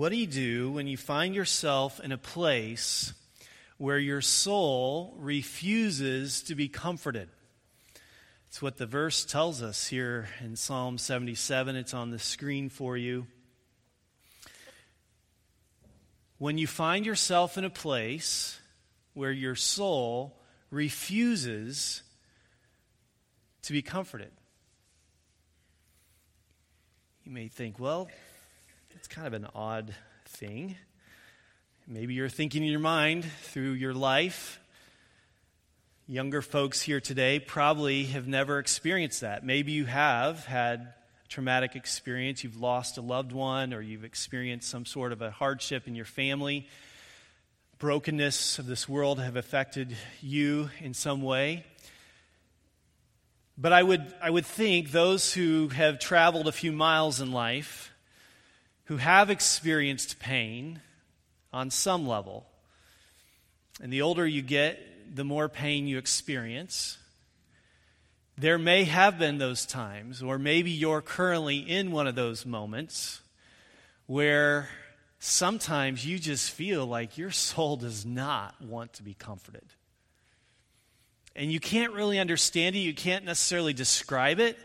What do you do when you find yourself in a place where your soul refuses to be comforted? It's what the verse tells us here in Psalm 77. It's on the screen for you. When you find yourself in a place where your soul refuses to be comforted, you may think, well, it's kind of an odd thing. Maybe you're thinking in your mind through your life. Younger folks here today probably have never experienced that. Maybe you have had a traumatic experience. You've lost a loved one, or you've experienced some sort of a hardship in your family. Brokenness of this world have affected you in some way. But I would, I would think those who have traveled a few miles in life who have experienced pain on some level. And the older you get, the more pain you experience. There may have been those times, or maybe you're currently in one of those moments where sometimes you just feel like your soul does not want to be comforted. And you can't really understand it, you can't necessarily describe it,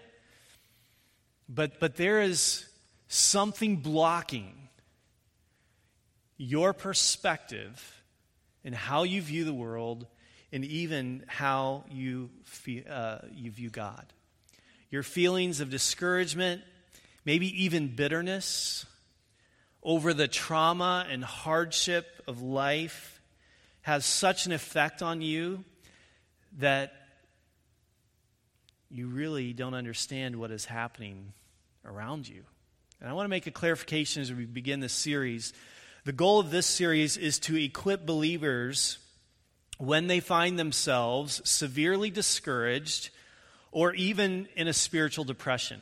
but, but there is something blocking your perspective and how you view the world and even how you, feel, uh, you view God. Your feelings of discouragement, maybe even bitterness over the trauma and hardship of life has such an effect on you that you really don't understand what is happening around you. And I want to make a clarification as we begin this series. The goal of this series is to equip believers when they find themselves severely discouraged or even in a spiritual depression.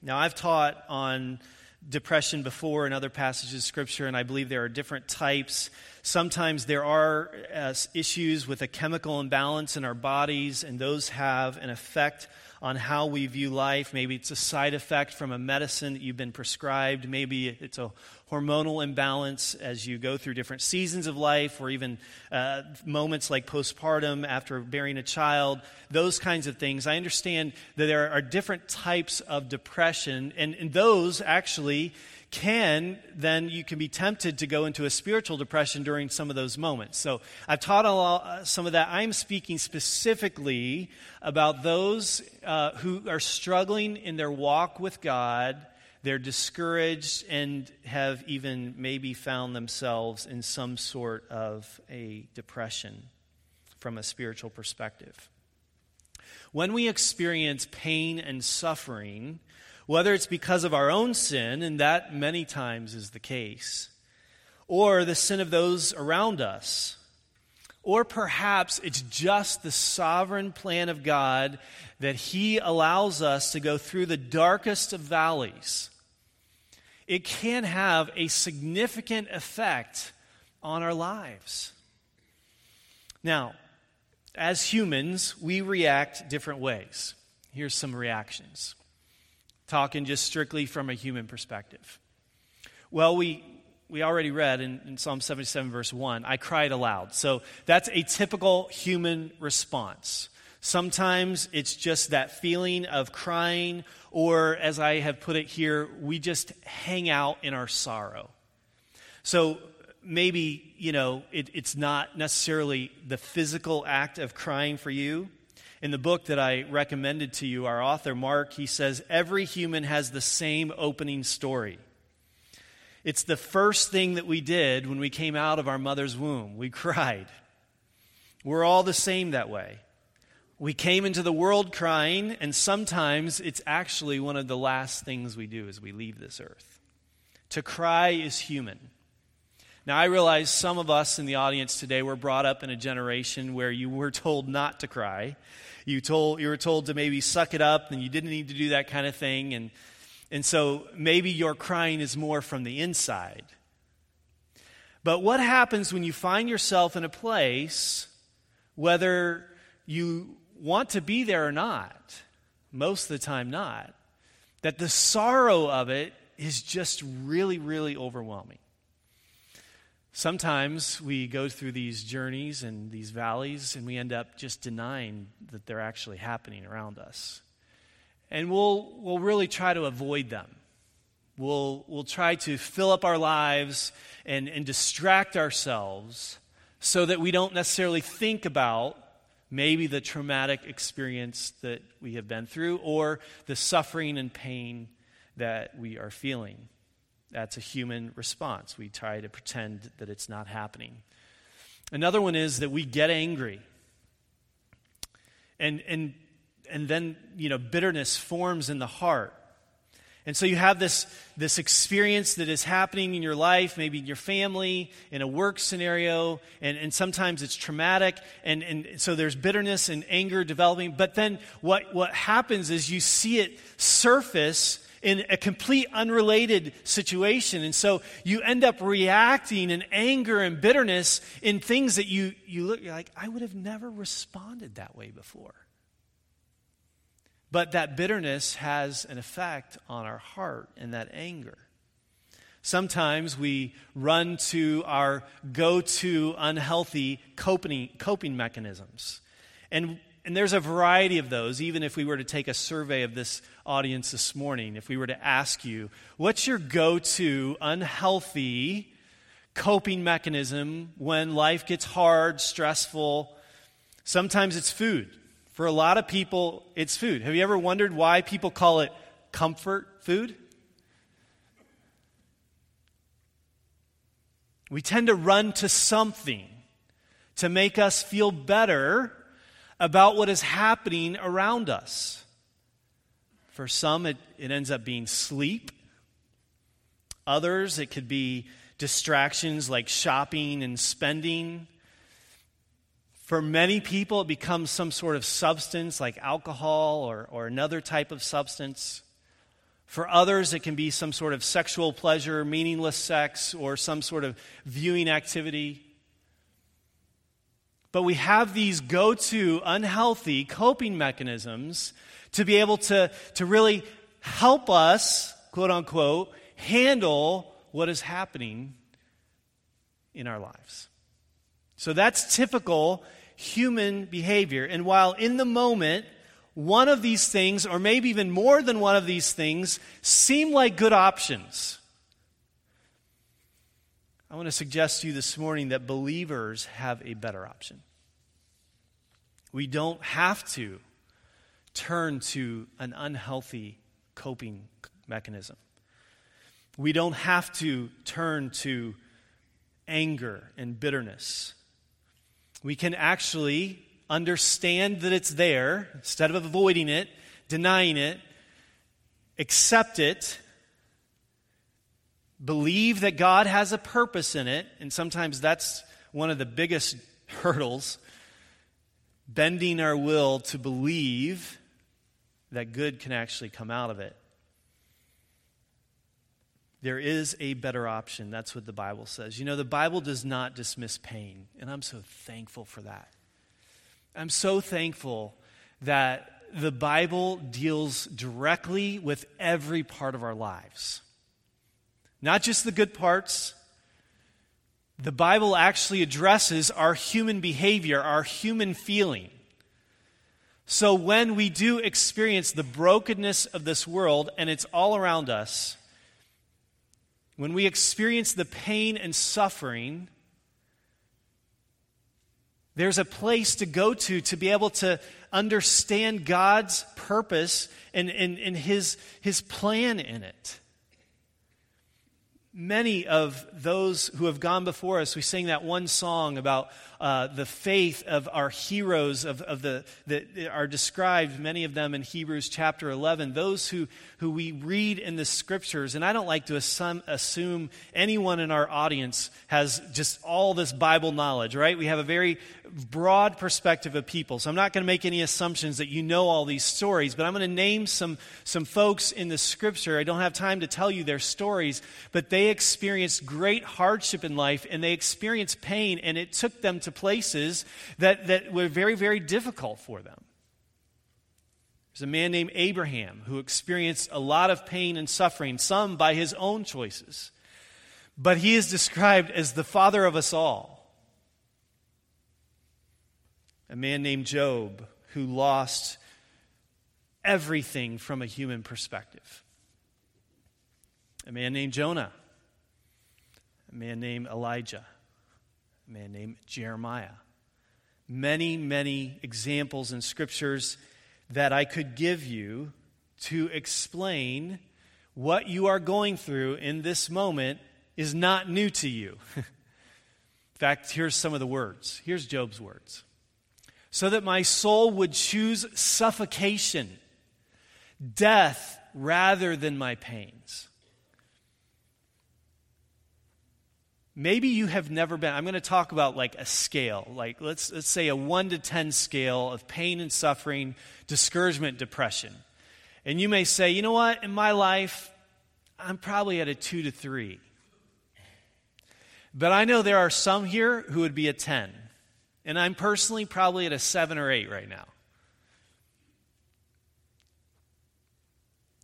Now, I've taught on depression before in other passages of Scripture, and I believe there are different types. Sometimes there are uh, issues with a chemical imbalance in our bodies, and those have an effect on how we view life. Maybe it's a side effect from a medicine that you've been prescribed. Maybe it's a hormonal imbalance as you go through different seasons of life, or even uh, moments like postpartum after bearing a child, those kinds of things. I understand that there are different types of depression, and, and those actually can, then you can be tempted to go into a spiritual depression during some of those moments. So I've taught a lot, uh, some of that. I'm speaking specifically about those uh, who are struggling in their walk with God. They're discouraged and have even maybe found themselves in some sort of a depression from a spiritual perspective. When we experience pain and suffering, whether it's because of our own sin, and that many times is the case, or the sin of those around us, or perhaps it's just the sovereign plan of God that He allows us to go through the darkest of valleys. It can have a significant effect on our lives. Now, as humans, we react different ways. Here's some reactions talking just strictly from a human perspective? Well, we, we already read in, in, Psalm 77, verse 1, I cried aloud. So that's a typical human response. Sometimes it's just that feeling of crying, or as I have put it here, we just hang out in our sorrow. So maybe, you know, it, it's not necessarily the physical act of crying for you, in the book that I recommended to you, our author, Mark, he says, Every human has the same opening story. It's the first thing that we did when we came out of our mother's womb. We cried. We're all the same that way. We came into the world crying, and sometimes it's actually one of the last things we do as we leave this earth. To cry is human. Now, I realize some of us in the audience today were brought up in a generation where you were told not to cry. You, told, you were told to maybe suck it up and you didn't need to do that kind of thing. And, and so maybe your crying is more from the inside. But what happens when you find yourself in a place, whether you want to be there or not, most of the time not, that the sorrow of it is just really, really overwhelming? Sometimes we go through these journeys and these valleys and we end up just denying that they're actually happening around us. And we'll, we'll really try to avoid them. We'll, we'll try to fill up our lives and, and distract ourselves so that we don't necessarily think about maybe the traumatic experience that we have been through or the suffering and pain that we are feeling. That's a human response. We try to pretend that it's not happening. Another one is that we get angry. And, and, and then, you know, bitterness forms in the heart. And so you have this, this experience that is happening in your life, maybe in your family, in a work scenario, and, and sometimes it's traumatic. And, and so there's bitterness and anger developing. But then what, what happens is you see it surface in a complete unrelated situation. And so you end up reacting in anger and bitterness in things that you, you look you're like, I would have never responded that way before. But that bitterness has an effect on our heart and that anger. Sometimes we run to our go to unhealthy coping, coping mechanisms. And and there's a variety of those, even if we were to take a survey of this audience this morning, if we were to ask you, what's your go to unhealthy coping mechanism when life gets hard, stressful? Sometimes it's food. For a lot of people, it's food. Have you ever wondered why people call it comfort food? We tend to run to something to make us feel better about what is happening around us. For some, it, it ends up being sleep. Others, it could be distractions like shopping and spending. For many people, it becomes some sort of substance like alcohol or, or another type of substance. For others, it can be some sort of sexual pleasure, meaningless sex, or some sort of viewing activity. But we have these go to unhealthy coping mechanisms to be able to, to really help us, quote unquote, handle what is happening in our lives. So that's typical human behavior. And while in the moment, one of these things, or maybe even more than one of these things, seem like good options, I want to suggest to you this morning that believers have a better option. We don't have to turn to an unhealthy coping mechanism. We don't have to turn to anger and bitterness. We can actually understand that it's there instead of avoiding it, denying it, accept it, believe that God has a purpose in it, and sometimes that's one of the biggest hurdles bending our will to believe that good can actually come out of it. There is a better option. That's what the Bible says. You know, the Bible does not dismiss pain, and I'm so thankful for that. I'm so thankful that the Bible deals directly with every part of our lives. Not just the good parts, the Bible actually addresses our human behavior, our human feeling. So when we do experience the brokenness of this world and it's all around us, when we experience the pain and suffering, there's a place to go to to be able to understand God's purpose and, and, and his, his plan in it many of those who have gone before us, we sing that one song about uh, the faith of our heroes of, of the, that are described, many of them in Hebrews chapter 11, those who, who we read in the scriptures. And I don't like to assume, assume anyone in our audience has just all this Bible knowledge, right? We have a very broad perspective of people. So I'm not going to make any assumptions that you know all these stories, but I'm going to name some, some folks in the scripture. I don't have time to tell you their stories, but they experienced great hardship in life and they experienced pain, and it took them to places that, that were very, very difficult for them. There's a man named Abraham who experienced a lot of pain and suffering, some by his own choices. but he is described as the father of us all. A man named Job who lost everything from a human perspective. A man named Jonah. A man named Elijah. A man named Jeremiah. Many, many examples in scriptures that I could give you to explain what you are going through in this moment is not new to you. in fact, here's some of the words. Here's Job's words. So that my soul would choose suffocation, death, rather than my pains. Maybe you have never been. I'm going to talk about like a scale, like let's, let's say a 1 to 10 scale of pain and suffering, discouragement, depression. And you may say, you know what, in my life, I'm probably at a 2 to 3. But I know there are some here who would be a 10. And I'm personally probably at a 7 or 8 right now.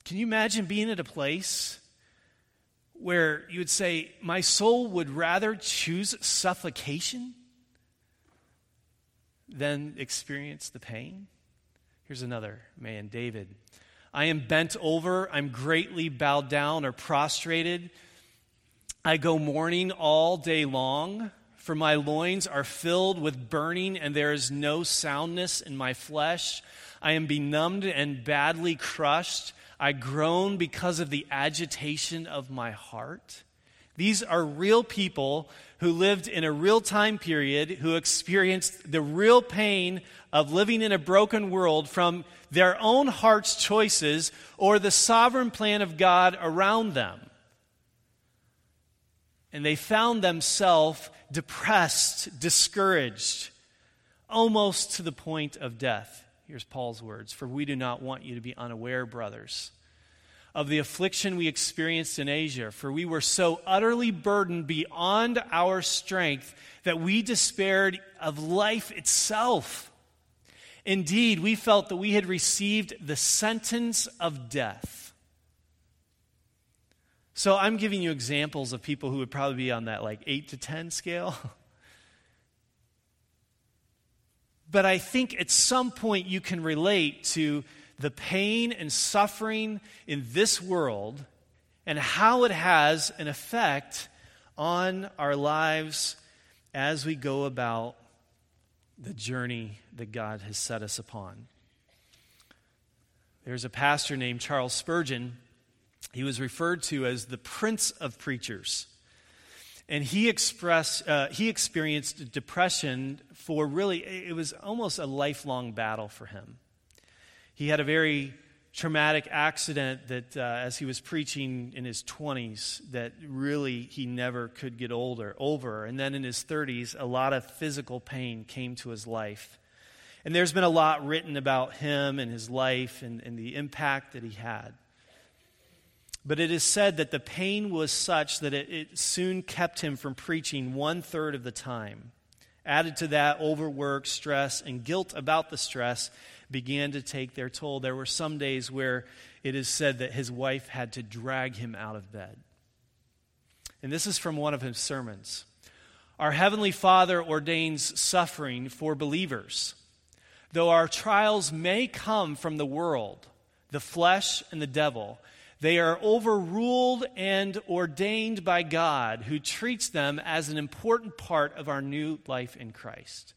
Can you imagine being at a place where you would say, My soul would rather choose suffocation than experience the pain? Here's another man, David. I am bent over, I'm greatly bowed down or prostrated. I go mourning all day long, for my loins are filled with burning, and there is no soundness in my flesh. I am benumbed and badly crushed. I groan because of the agitation of my heart. These are real people who lived in a real time period, who experienced the real pain of living in a broken world from their own heart's choices or the sovereign plan of God around them. And they found themselves depressed, discouraged, almost to the point of death. Here's Paul's words For we do not want you to be unaware, brothers, of the affliction we experienced in Asia, for we were so utterly burdened beyond our strength that we despaired of life itself. Indeed, we felt that we had received the sentence of death. So I'm giving you examples of people who would probably be on that like 8 to 10 scale. But I think at some point you can relate to the pain and suffering in this world and how it has an effect on our lives as we go about the journey that God has set us upon. There's a pastor named Charles Spurgeon. He was referred to as the Prince of Preachers. And he expressed, uh, he experienced depression for really, it was almost a lifelong battle for him. He had a very traumatic accident that, uh, as he was preaching in his 20s, that really he never could get older, over. And then in his 30s, a lot of physical pain came to his life. And there's been a lot written about him and his life and, and the impact that he had. But it is said that the pain was such that it, it soon kept him from preaching one third of the time. Added to that, overwork, stress, and guilt about the stress began to take their toll. There were some days where it is said that his wife had to drag him out of bed. And this is from one of his sermons. Our Heavenly Father ordains suffering for believers. Though our trials may come from the world, the flesh, and the devil, they are overruled and ordained by God, who treats them as an important part of our new life in Christ.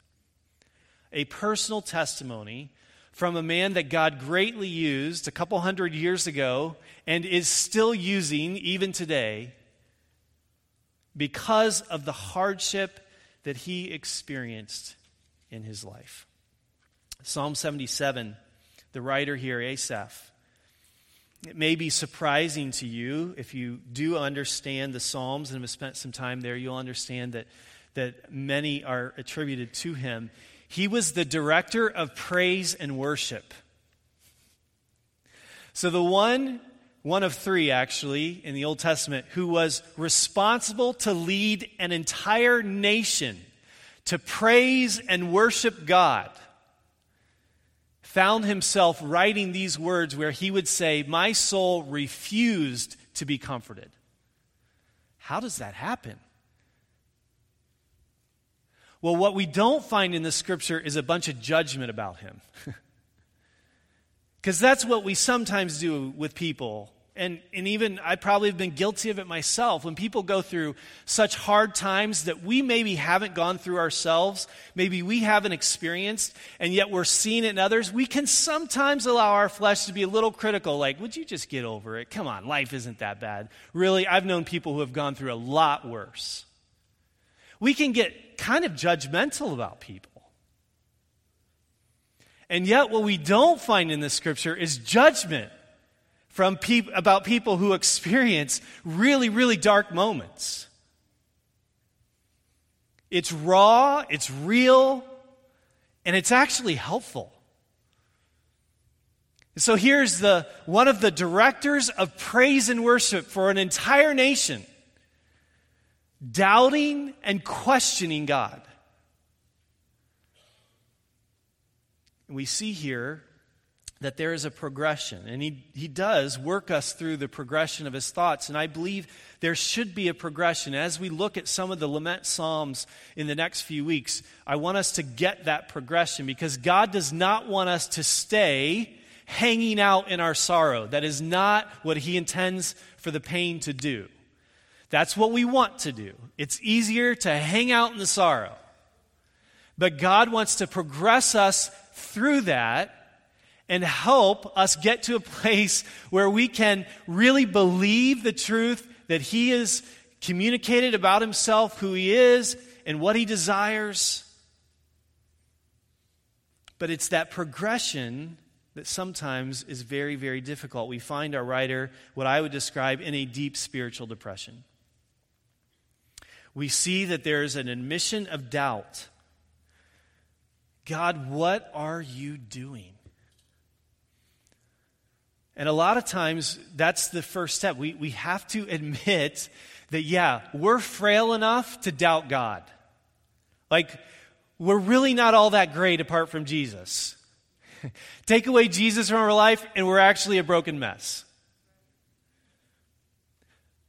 A personal testimony from a man that God greatly used a couple hundred years ago and is still using even today because of the hardship that he experienced in his life. Psalm 77, the writer here, Asaph, it may be surprising to you if you do understand the Psalms and have spent some time there, you'll understand that, that many are attributed to him. He was the director of praise and worship. So, the one, one of three actually in the Old Testament, who was responsible to lead an entire nation to praise and worship God found himself writing these words where he would say, My soul refused to be comforted. How does that happen? Well, what we don't find in the scripture is a bunch of judgment about him. Because that's what we sometimes do with people and, and even I probably have been guilty of it myself. When people go through such hard times that we maybe haven't gone through ourselves, maybe we haven't experienced, and yet we're seeing it in others, we can sometimes allow our flesh to be a little critical, like, would you just get over it? Come on, life isn't that bad. Really, I've known people who have gone through a lot worse. We can get kind of judgmental about people. And yet, what we don't find in the scripture is judgment from peop- about people who experience really, really dark moments. It's raw, it's real, and it's actually helpful. So here's the one of the directors of praise and worship for an entire nation doubting and questioning God. We see here that there is a progression. And he, he does work us through the progression of his thoughts. And I believe there should be a progression. As we look at some of the lament psalms in the next few weeks, I want us to get that progression because God does not want us to stay hanging out in our sorrow. That is not what he intends for the pain to do. That's what we want to do. It's easier to hang out in the sorrow. But God wants to progress us through that and help us get to a place where we can really believe the truth that He has communicated about Himself, who He is, and what He desires. But it's that progression that sometimes is very, very difficult. We find our writer, what I would describe, in a deep spiritual depression. We see that there is an admission of doubt. God, what are you doing? And a lot of times, that's the first step. We, we have to admit that, yeah, we're frail enough to doubt God. Like, we're really not all that great apart from Jesus. Take away Jesus from our life, and we're actually a broken mess.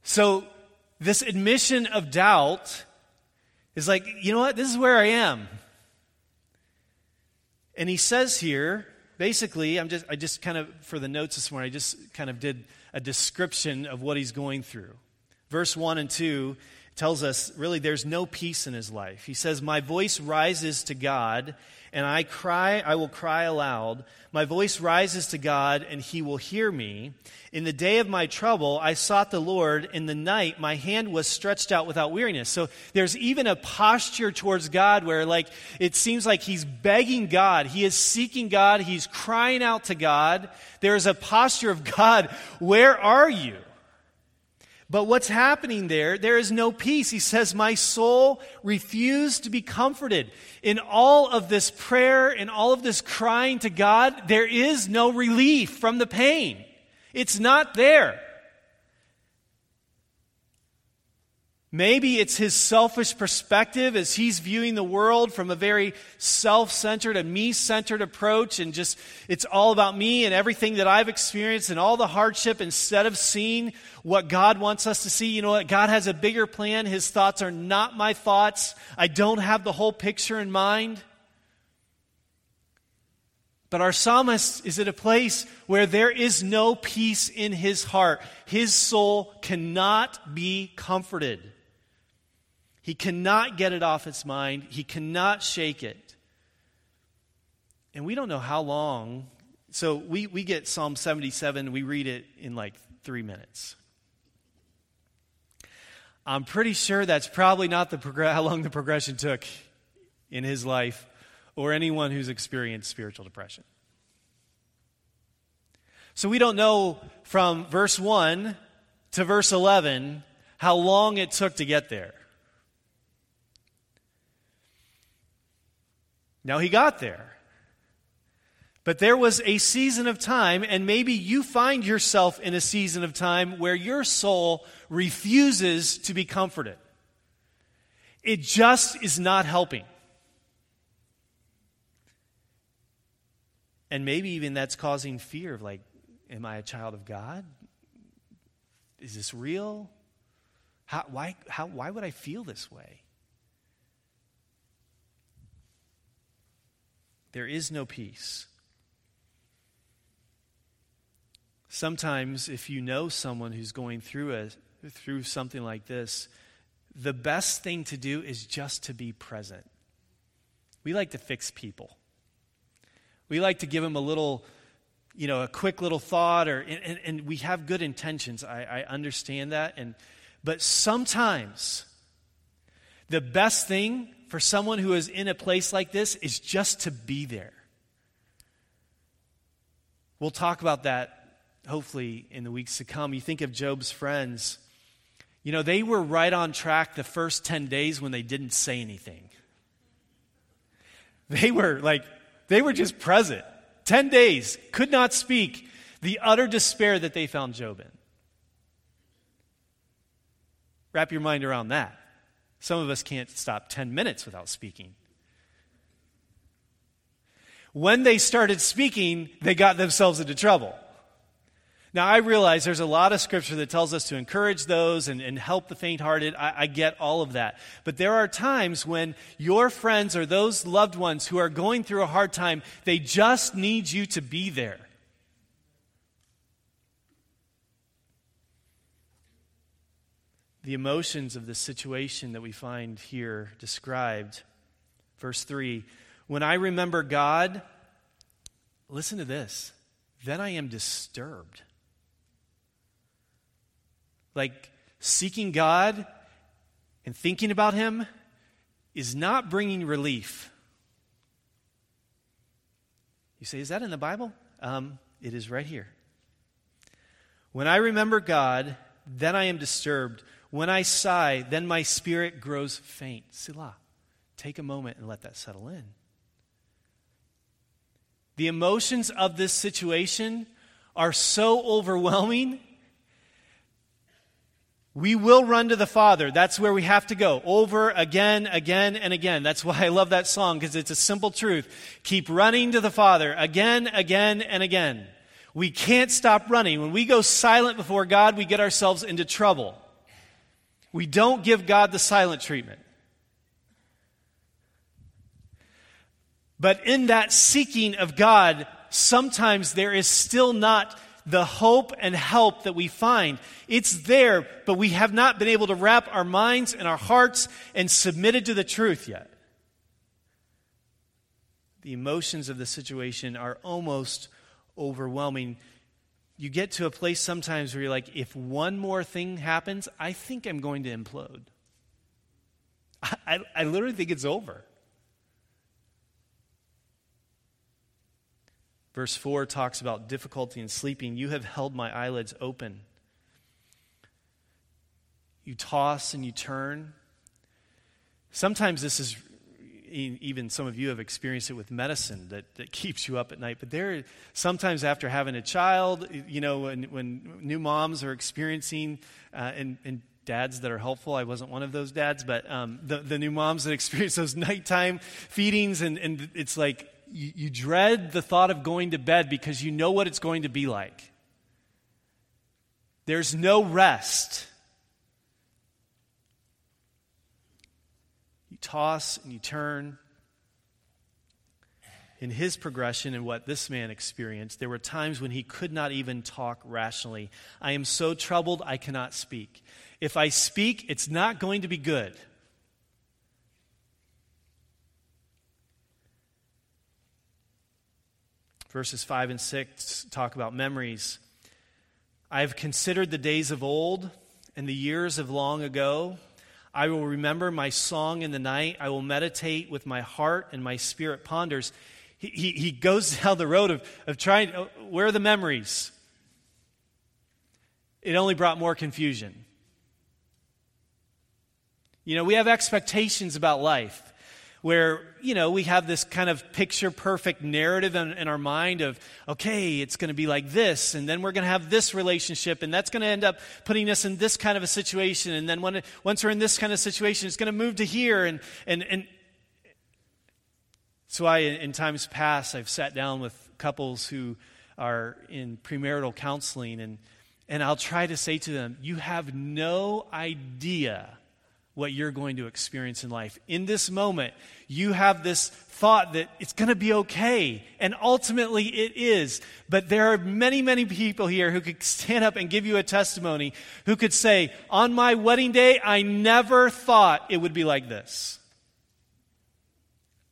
So, this admission of doubt is like, you know what? This is where I am. And he says here, basically, I'm just, I just kind of, for the notes this morning, I just kind of did a description of what he's going through. Verse 1 and 2 tells us really there's no peace in his life. He says, My voice rises to God, and I cry, I will cry aloud. My voice rises to God, and he will hear me. In the day of my trouble, I sought the Lord. In the night, my hand was stretched out without weariness. So there's even a posture towards God where, like, it seems like he's begging God. He is seeking God. He's crying out to God. There's a posture of God, where are you? But what's happening there? There is no peace. He says, My soul refused to be comforted. In all of this prayer, in all of this crying to God, there is no relief from the pain. It's not there. Maybe it's his selfish perspective as he's viewing the world from a very self centered and me centered approach, and just it's all about me and everything that I've experienced and all the hardship instead of seeing what God wants us to see. You know what? God has a bigger plan. His thoughts are not my thoughts. I don't have the whole picture in mind. But our psalmist is at a place where there is no peace in his heart. His soul cannot be comforted. He cannot get it off its mind, he cannot shake it. And we don't know how long. So we, we get Psalm 77, we read it in like three minutes. I'm pretty sure that's probably not the how long the progression took in his life or anyone who's experienced spiritual depression. So we don't know from verse 1 to verse 11 how long it took to get there. Now he got there. But there was a season of time, and maybe you find yourself in a season of time where your soul refuses to be comforted. It just is not helping. And maybe even that's causing fear of like, am I a child of God? Is this real? How, why, how, why would I feel this way? There is no peace. Sometimes, if you know someone who's going through, a, through something like this, the best thing to do is just to be present. We like to fix people. We like to give them a little, you know, a quick little thought, or and, and we have good intentions. I, I understand that, and but sometimes the best thing for someone who is in a place like this is just to be there. We'll talk about that hopefully in the weeks to come. You think of Job's friends, you know, they were right on track the first 10 days when they didn't say anything. They were like, they were just present. 10 days, could not speak. The utter despair that they found Job in. Wrap your mind around that. Some of us can't stop 10 minutes without speaking. When they started speaking, they got themselves into trouble. Now, I realize there's a lot of scripture that tells us to encourage those and, and help the faint hearted. I, I get all of that. But there are times when your friends or those loved ones who are going through a hard time, they just need you to be there. The emotions of the situation that we find here described. Verse 3 When I remember God, listen to this, then I am disturbed. Like seeking God and thinking about Him is not bringing relief. You say, is that in the Bible? Um, it is right here. When I remember God, then I am disturbed. When I sigh, then my spirit grows faint. Selah. Take a moment and let that settle in. The emotions of this situation are so overwhelming. We will run to the Father. That's where we have to go. Over, again, again, and again. That's why I love that song, because it's a simple truth. Keep running to the Father again, again, and again. We can't stop running. When we go silent before God, we get ourselves into trouble. We don't give God the silent treatment. But in that seeking of God, sometimes there is still not the hope and help that we find. It's there, but we have not been able to wrap our minds and our hearts and submitted to the truth yet. The emotions of the situation are almost overwhelming you get to a place sometimes where you're like, if one more thing happens, I think I'm going to implode. I, I, I literally think it's over. Verse 4 talks about difficulty in sleeping. You have held my eyelids open. You toss and you turn. Sometimes this is even some of you have experienced it with medicine that, that keeps you up at night. But there, sometimes after having a child, you know, when, when new moms are experiencing, uh, and, and dads that are helpful. I wasn't one of those dads, but um, the, the new moms that experience those nighttime feedings, and, and it's like you, you dread the thought of going to bed because you know what it's going to be like. There's no rest. Toss and you turn. In his progression and what this man experienced, there were times when he could not even talk rationally. I am so troubled, I cannot speak. If I speak, it's not going to be good. Verses 5 and 6 talk about memories. I have considered the days of old and the years of long ago. I will remember my song in the night. I will meditate with my heart and my spirit ponders. He, he, he goes down the road of, of trying, uh, where are the memories? It only brought more confusion. You know, we have expectations about life where, you know, we have this kind of picture perfect narrative in, in, our mind of, okay, it's going to be like this, and then we're going to have this relationship, and that's going to end up putting us in this kind of a situation. And then when once we're in this kind of situation, it's going to move to here. And, and, and that's why in, in times past, I've sat down with couples who are in premarital counseling and And I'll try to say to them, You have no idea what you're going to experience in life. In this moment, you have this thought that it's going to be okay, and ultimately it is. But there are many, many people here who could stand up and give you a testimony who could say, On my wedding day, I never thought it would be like this.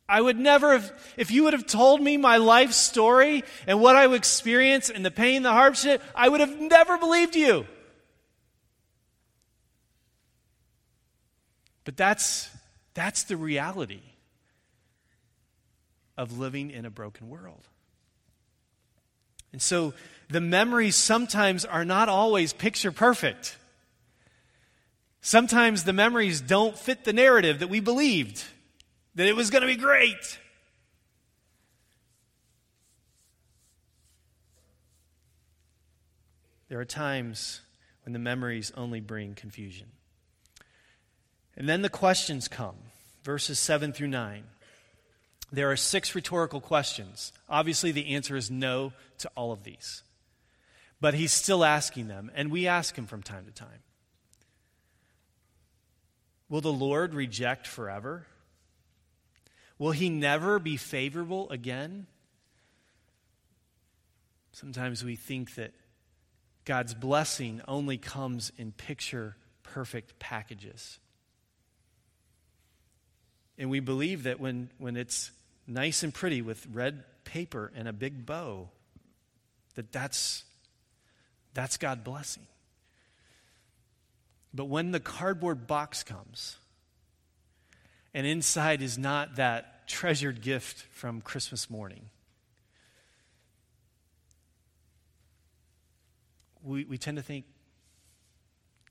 I would never have, if you would have told me my life story and what I would experience and the pain, the hardship, I would have never believed you. But that's, that's the reality of living in a broken world. And so the memories sometimes are not always picture perfect. Sometimes the memories don't fit the narrative that we believed, that it was going to be great. There are times when the memories only bring confusion. And then the questions come, verses 7 through 9. There are six rhetorical questions. Obviously, the answer is no to all of these. But he's still asking them, and we ask him from time to time. Will the Lord reject forever? Will he never be favorable again? Sometimes we think that God's blessing only comes in picture perfect packages. And we believe that when, when it's nice and pretty with red paper and a big bow, that that's, that's God blessing. But when the cardboard box comes, and inside is not that treasured gift from Christmas morning, we, we tend to think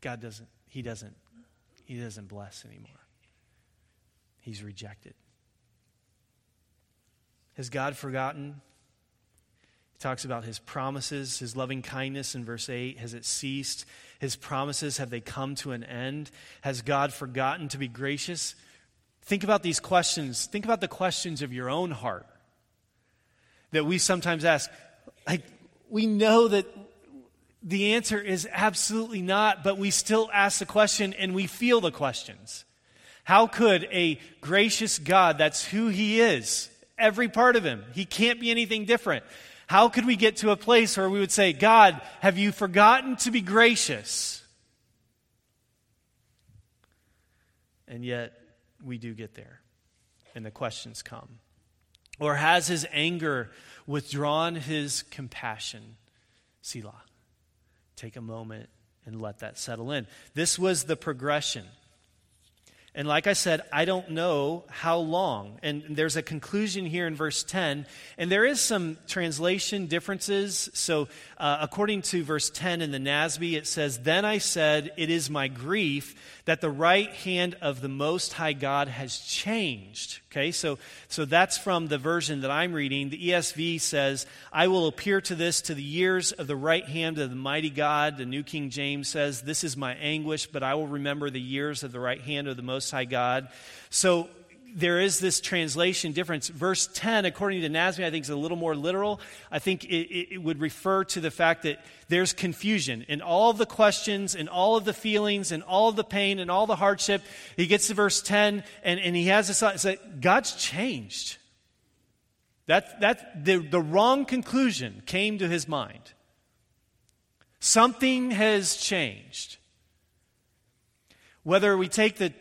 God doesn't, He doesn't, He doesn't bless anymore he's rejected. Has God forgotten? He talks about his promises, his loving kindness in verse 8. Has it ceased? His promises, have they come to an end? Has God forgotten to be gracious? Think about these questions. Think about the questions of your own heart that we sometimes ask. Like, we know that the answer is absolutely not, but we still ask the question and we feel the questions. How could a gracious God, that's who He is, every part of Him, He can't be anything different. How could we get to a place where we would say, God, have you forgotten to be gracious? And yet, we do get there, and the questions come. Or has his anger withdrawn his compassion? Selah. Take a moment and let that settle in. This was the progression. And like I said, I don't know how long. And there's a conclusion here in verse 10. And there is some translation differences. So, uh, according to verse 10 in the NASB, it says, Then I said, It is my grief that the right hand of the Most High God has changed. Okay, so, so that's from the version that I'm reading. The ESV says, I will appear to this to the years of the right hand of the mighty God. The New King James says, This is my anguish, but I will remember the years of the right hand of the Most High God. So there is this translation difference. Verse 10, according to NASB, I think is a little more literal. I think it, it, would refer to the fact that there's confusion in all of the questions and all of the feelings and all of the pain and all the hardship. He gets to verse 10 and, and he has this thought, it's like, God's changed. That, that, the, the wrong conclusion came to his mind. Something has changed. Whether we take the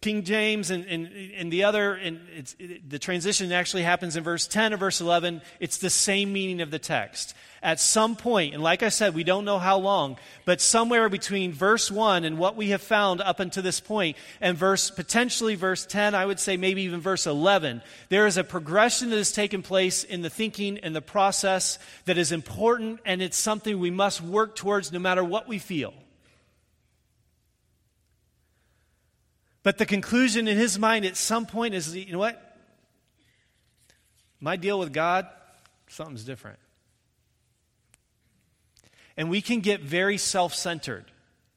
King James and, and, and the other, and it, the transition actually happens in verse 10 or verse 11. It's the same meaning of the text. At some point, and like I said, we don't know how long, but somewhere between verse 1 and what we have found up until this point, and verse, potentially verse 10, I would say maybe even verse 11, there is a progression that has taken place in the thinking and the process that is important, and it's something we must work towards no matter what we feel. But the conclusion in his mind at some point is you know what? My deal with God, something's different. And we can get very self centered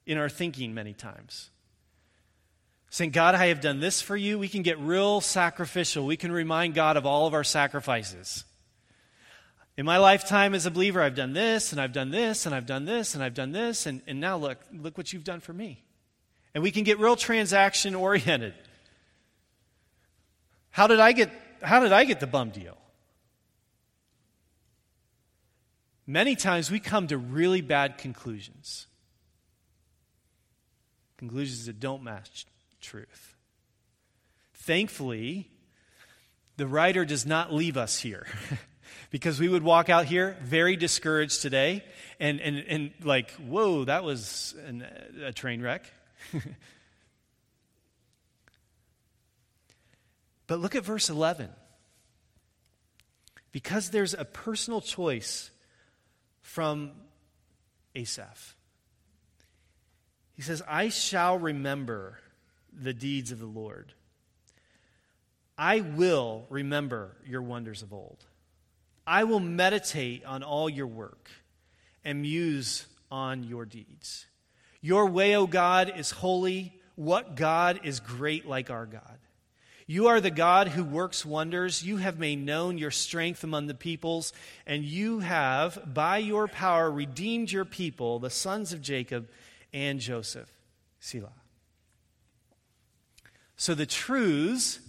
in our thinking many times. Saying, God, I have done this for you. We can get real sacrificial. We can remind God of all of our sacrifices. In my lifetime as a believer, I've done this, and I've done this, and I've done this, and I've done this, and, and now look, look what you've done for me. And we can get real transaction oriented. How did I get how did I get the bum deal? Many times we come to really bad conclusions. Conclusions that don't match truth. Thankfully, the writer does not leave us here. because we would walk out here very discouraged today and, and, and like, whoa, that was an, a train wreck. but look at verse 11. Because there's a personal choice from Asaph. He says, I shall remember the deeds of the Lord. I will remember your wonders of old. I will meditate on all your work and muse on your deeds. Your way, O God, is holy. What God is great like our God? You are the God who works wonders. You have made known your strength among the peoples, and you have, by your power, redeemed your people, the sons of Jacob and Joseph. Selah. So the truths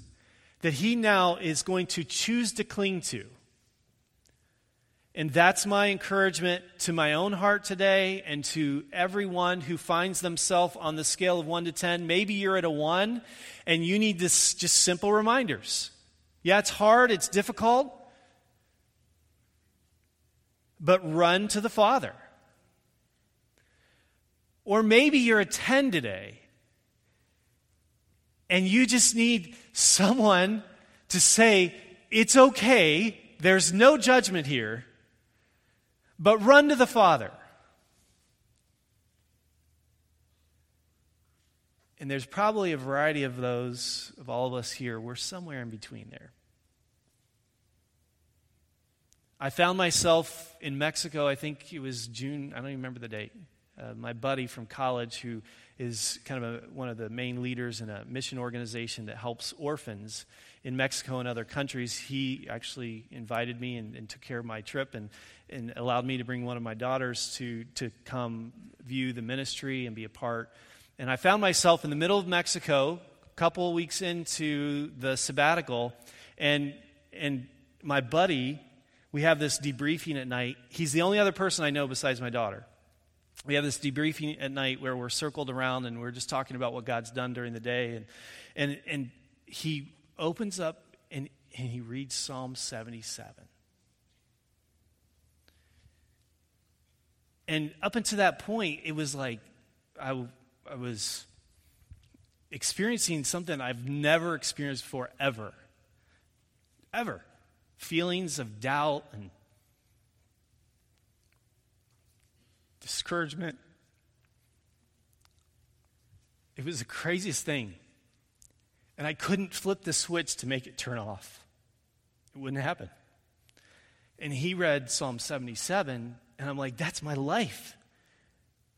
that he now is going to choose to cling to and that's my encouragement to my own heart today and to everyone who finds themselves on the scale of 1 to 10. Maybe you're at a 1 and you need this just simple reminders. Yeah, it's hard, it's difficult, but run to the Father. Or maybe you're a 10 today and you just need someone to say, it's okay, there's no judgment here but run to the Father. And there's probably a variety of those, of all of us here. We're somewhere in between there. I found myself in Mexico, I think it was June, I don't even remember the date. Uh, my buddy from college, who is kind of a, one of the main leaders in a mission organization that helps orphans in Mexico and other countries, he actually invited me and, and, took care of my trip and, and allowed me to bring one of my daughters to, to come view the ministry and be a part. And I found myself in the middle of Mexico, a couple of weeks into the sabbatical, and, and my buddy, we have this debriefing at night. He's the only other person I know besides my daughter. We have this debriefing at night where we're circled around and we're just talking about what God's done during the day. And, and, and he opens up and, and he reads Psalm 77. And up until that point, it was like I, I was experiencing something I've never experienced before, ever. Ever. Feelings of doubt and discouragement. It was the craziest thing. And I couldn't flip the switch to make it turn off. It wouldn't happen. And he read Psalm 77, and I'm like, that's my life.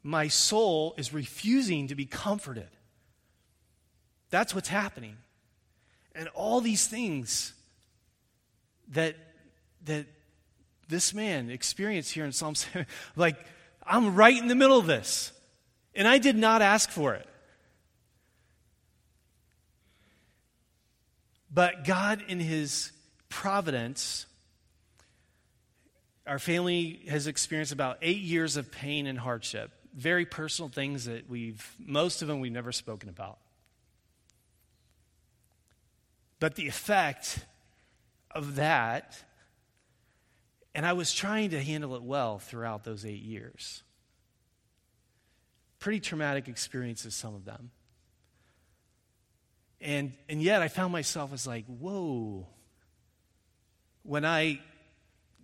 My soul is refusing to be comforted. That's what's happening. And all these things that, that this man experienced here in Psalm 7, like, I'm right in the middle of this. And I did not ask for it. But God, in His providence, our family has experienced about eight years of pain and hardship. Very personal things that we've, most of them we've never spoken about. But the effect of that, and I was trying to handle it well throughout those eight years. Pretty traumatic experiences, some of them. And, and yet I found myself as like, whoa. When I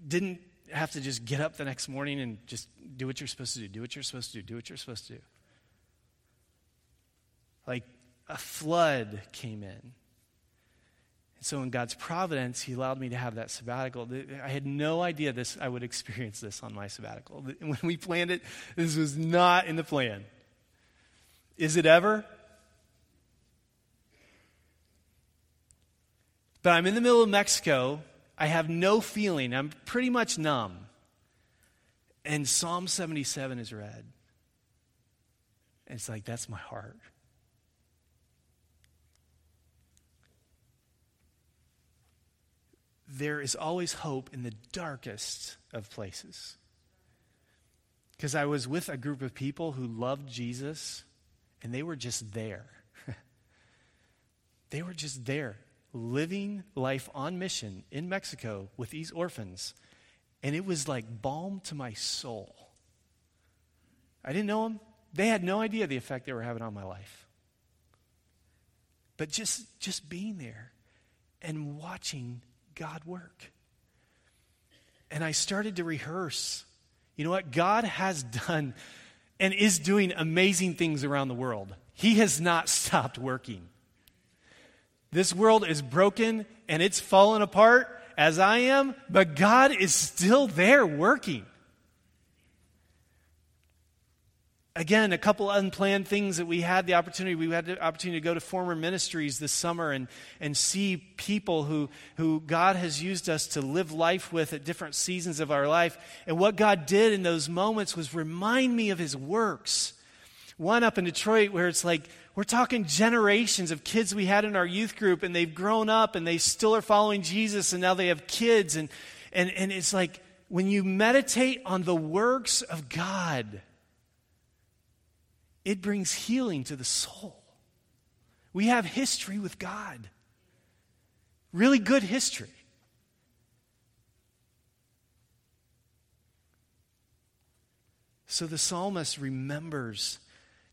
didn't have to just get up the next morning and just do what you're supposed to do, do what you're supposed to do, do what you're supposed to do. Like a flood came in. And so in God's providence, He allowed me to have that sabbatical. I had no idea this I would experience this on my sabbatical. When we planned it, this was not in the plan. Is it ever? But I'm in the middle of Mexico. I have no feeling. I'm pretty much numb. And Psalm 77 is read. And it's like, that's my heart. There is always hope in the darkest of places. Because I was with a group of people who loved Jesus, and they were just there. they were just there, living life on mission in Mexico with these orphans. And it was like balm to my soul. I didn't know them. They had no idea the effect they were having on my life. But just, just being there and watching God work. And I started to rehearse. You know what? God has done and is doing amazing things around the world. He has not stopped working. This world is broken and it's fallen apart as I am, but God is still there working. Again, a couple unplanned things that we had the opportunity. We had the opportunity to go to former ministries this summer and, and see people who, who God has used us to live life with at different seasons of our life. And what God did in those moments was remind me of his works. One up in Detroit where it's like we're talking generations of kids we had in our youth group, and they've grown up and they still are following Jesus, and now they have kids. And, and, and it's like when you meditate on the works of God, it brings healing to the soul. We have history with God, really good history. So the psalmist remembers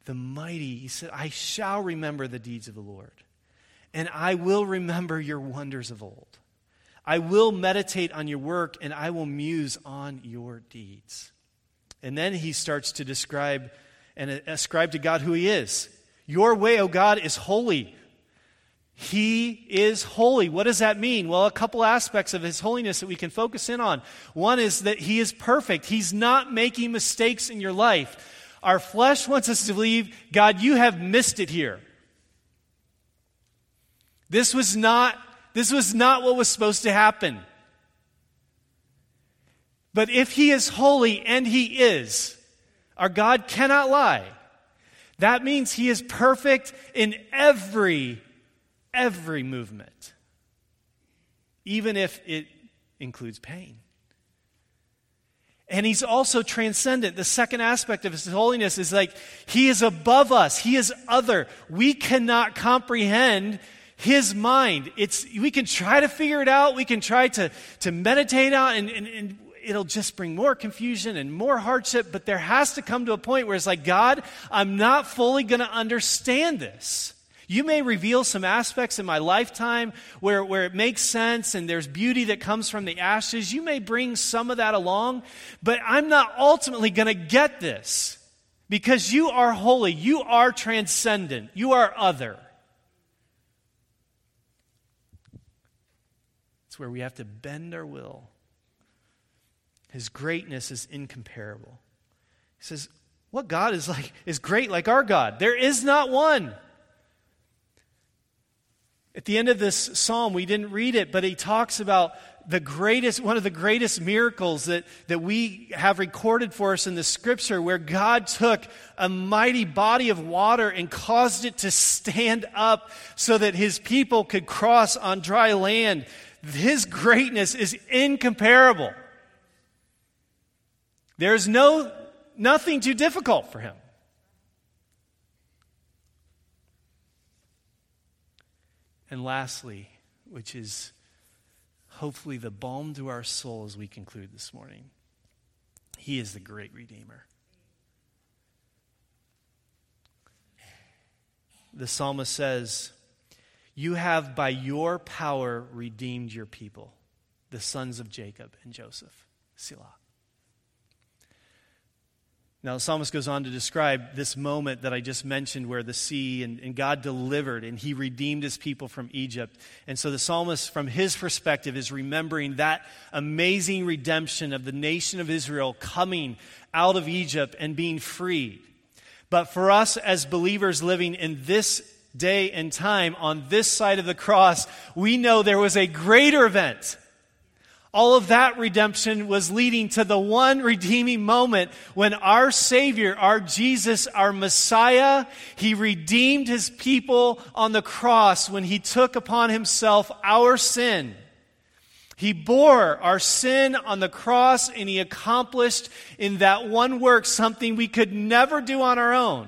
the mighty. He said, I shall remember the deeds of the Lord, and I will remember your wonders of old. I will meditate on your work, and I will muse on your deeds. And then he starts to describe and ascribe to God who he is. Your way, O God, is holy. He is holy. What does that mean? Well, a couple aspects of his holiness that we can focus in on. One is that he is perfect. He's not making mistakes in your life. Our flesh wants us to believe, God, you have missed it here. This was not, this was not what was supposed to happen. But if he is holy, and he is, our God cannot lie. That means he is perfect in every, every movement, even if it includes pain. And he's also transcendent. The second aspect of his holiness is like he is above us, he is other. We cannot comprehend his mind. It's, we can try to figure it out, we can try to, to meditate out, and, and, and it'll just bring more confusion and more hardship. But there has to come to a point where it's like, God, I'm not fully going to understand this. You may reveal some aspects in my lifetime where, where it makes sense and there's beauty that comes from the ashes. You may bring some of that along, but I'm not ultimately going to get this because you are holy. You are transcendent. You are other. It's where we have to bend our will. His greatness is incomparable. He says, What God is like is great like our God. There is not one. At the end of this psalm, we didn't read it, but he talks about the greatest, one of the greatest miracles that, that we have recorded for us in the scripture, where God took a mighty body of water and caused it to stand up so that his people could cross on dry land. His greatness is incomparable. There's no, nothing too difficult for him. And lastly, which is hopefully the balm to our soul as we conclude this morning, He is the great Redeemer. The psalmist says, You have by your power redeemed your people, the sons of Jacob and Joseph. Selah. Now, the psalmist goes on to describe this moment that I just mentioned where the sea and, and, God delivered and he redeemed his people from Egypt. And so the psalmist, from his perspective, is remembering that amazing redemption of the nation of Israel coming out of Egypt and being freed. But for us as believers living in this day and time on this side of the cross, we know there was a greater event All of that redemption was leading to the one redeeming moment when our Savior, our Jesus, our Messiah, He redeemed His people on the cross when He took upon Himself our sin. He bore our sin on the cross and He accomplished in that one work something we could never do on our own.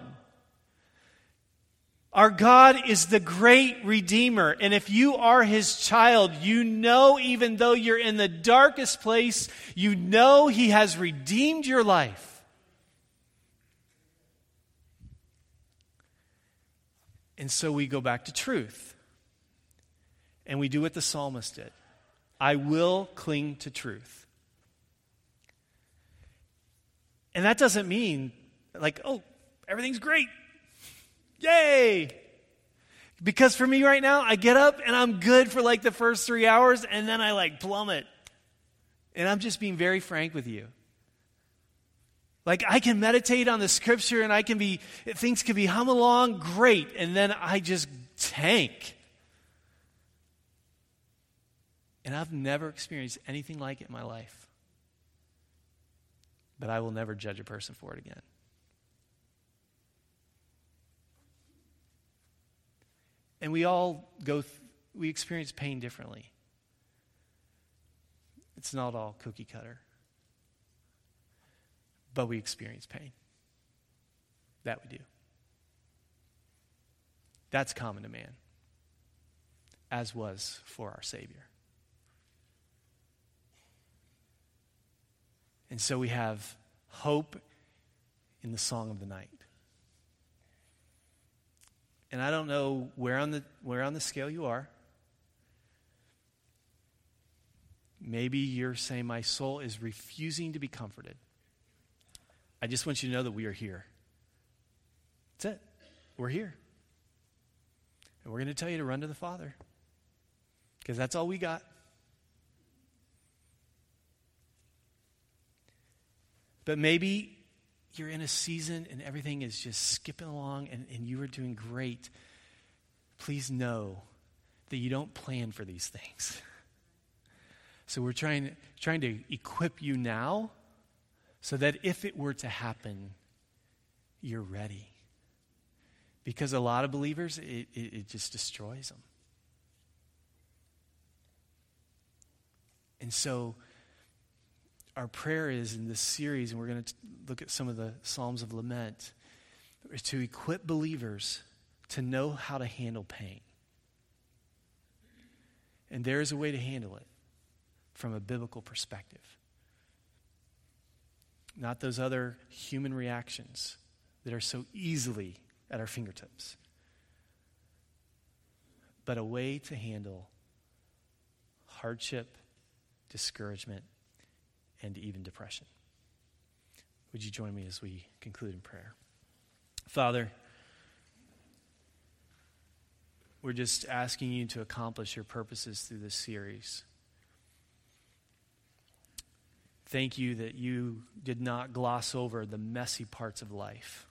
Our God is the great Redeemer. And if you are His child, you know, even though you're in the darkest place, you know He has redeemed your life. And so we go back to truth. And we do what the psalmist did I will cling to truth. And that doesn't mean, like, oh, everything's great. Yay! Because for me right now, I get up and I'm good for like the first three hours and then I like plummet. And I'm just being very frank with you. Like I can meditate on the scripture and I can be, things can be hum along great, and then I just tank. And I've never experienced anything like it in my life. But I will never judge a person for it again. And we all go, th- we experience pain differently. It's not all cookie cutter. But we experience pain. That we do. That's common to man, as was for our Savior. And so we have hope in the song of the night. And I don't know where on the, where on the scale you are. Maybe you're saying, My soul is refusing to be comforted. I just want you to know that we are here. That's it. We're here. And we're going to tell you to run to the Father because that's all we got. But maybe you're in a season and everything is just skipping along and, and you are doing great, please know that you don't plan for these things. So we're trying, trying to equip you now so that if it were to happen, you're ready. Because a lot of believers, it, it, it just destroys them. And so our prayer is in this series, and we're going to look at some of the Psalms of Lament, is to equip believers to know how to handle pain. And there is a way to handle it from a biblical perspective. Not those other human reactions that are so easily at our fingertips, but a way to handle hardship, discouragement, and even depression. Would you join me as we conclude in prayer? Father, we're just asking you to accomplish your purposes through this series. Thank you that you did not gloss over the messy parts of life.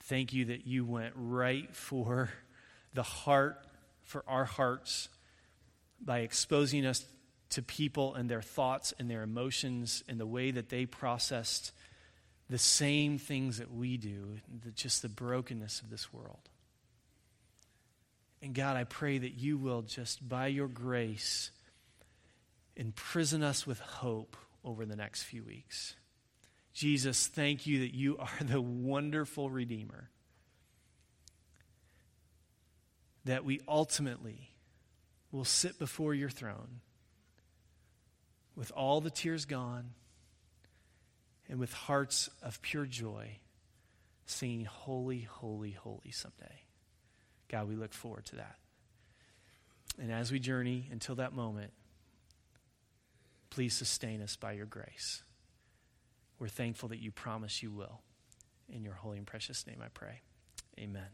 Thank you that you went right for the heart, for our hearts, by exposing us to people and their thoughts and their emotions and the way that they processed the same things that we do, just the brokenness of this world. And God, I pray that you will just, by your grace, imprison us with hope over the next few weeks. Jesus, thank you that you are the wonderful Redeemer. That we ultimately will sit before your throne with all the tears gone and with hearts of pure joy, singing, Holy, Holy, Holy someday. God, we look forward to that. And as we journey until that moment, please sustain us by your grace. We're thankful that you promise you will. In your holy and precious name I pray. Amen.